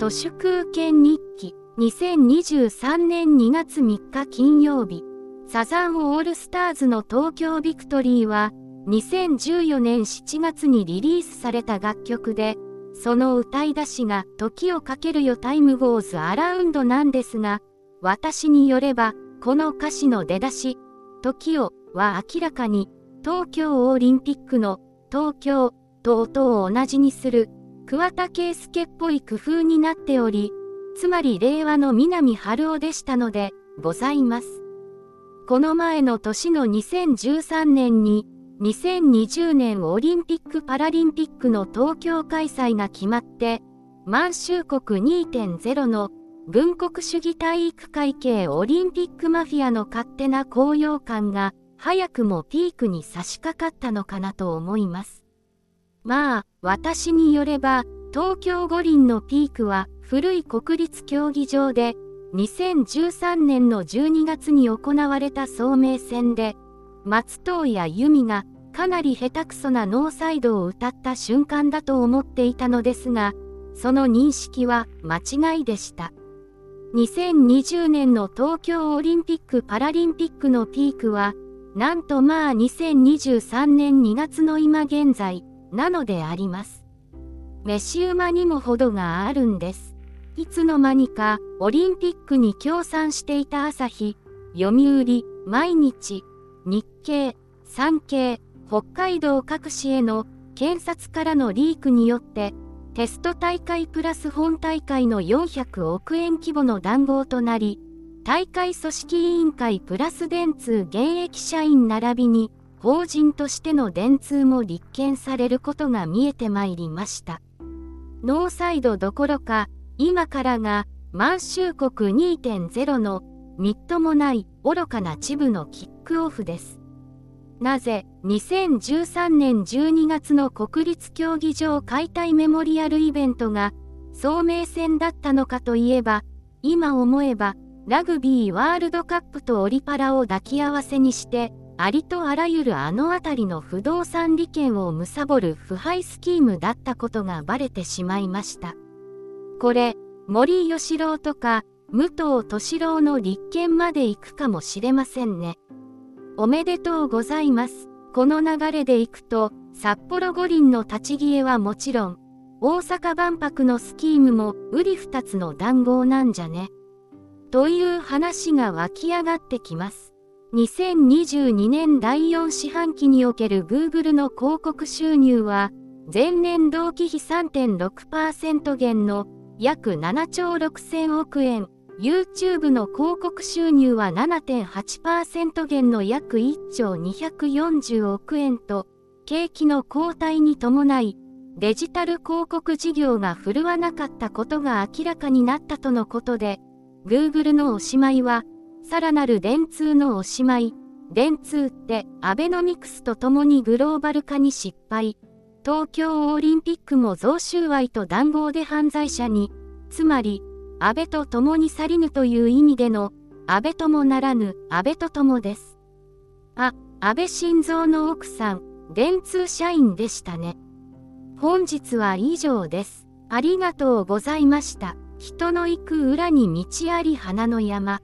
都市空権日記。2023年2月3日金曜日。サザンオールスターズの東京ビクトリーは2014年7月にリリースされた楽曲でその歌い出しが時をかけるよタイムゴーズアラウンドなんですが私によればこの歌詞の出だし時をは明らかに東京オリンピックの東京と音を同じにする桑田佳祐っぽい工夫になっており、つまり令和の南春夫でしたので、ございます。この前の年の2013年に、2020年オリンピック・パラリンピックの東京開催が決まって、満州国2.0の軍国主義体育会系オリンピックマフィアの勝手な高揚感が早くもピークに差し掛かったのかなと思います。まあ、私によれば、東京五輪のピークは古い国立競技場で、2013年の12月に行われた聡明戦で、松任谷由実がかなり下手くそなノーサイドを歌った瞬間だと思っていたのですが、その認識は間違いでした。2020年の東京オリンピック・パラリンピックのピークは、なんとまあ2023年2月の今現在、なのであります。飯馬にも程があるんです。いつの間にかオリンピックに協賛していた朝日、読売、毎日、日経、産経、北海道各市への検察からのリークによってテスト大会プラス本大会の400億円規模の談合となり大会組織委員会プラス電通現役社員並びに法人としての電通も立件されることが見えてまいりました。ノーサイドどころか、今からが満州国2.0のみっともない愚かな地部のキックオフです。なぜ2013年12月の国立競技場解体メモリアルイベントが聡明戦だったのかといえば、今思えばラグビーワールドカップとオリパラを抱き合わせにしてありとあらゆるあの辺りの不動産利権を貪る腐敗スキームだったことがバレてしまいました。これ、森喜朗とか武藤敏郎の立憲まで行くかもしれませんね。おめでとうございます。この流れで行くと、札幌五輪の立ち消えはもちろん、大阪万博のスキームも瓜二つの談合なんじゃね。という話が湧き上がってきます。2022年第4四半期における Google の広告収入は、前年同期比3.6%減の約7兆6000億円、YouTube の広告収入は7.8%減の約1兆240億円と、景気の後退に伴い、デジタル広告事業が振るわなかったことが明らかになったとのことで、Google のおしまいは、さらなる電通のおしまい、電通ってアベノミクスとともにグローバル化に失敗、東京オリンピックも贈収賄と談合で犯罪者に、つまり、安倍と共に去りぬという意味での、安倍ともならぬ安倍と共です。あ、安倍晋三の奥さん、電通社員でしたね。本日は以上です。ありがとうございました。人の行く裏に道あり花の山。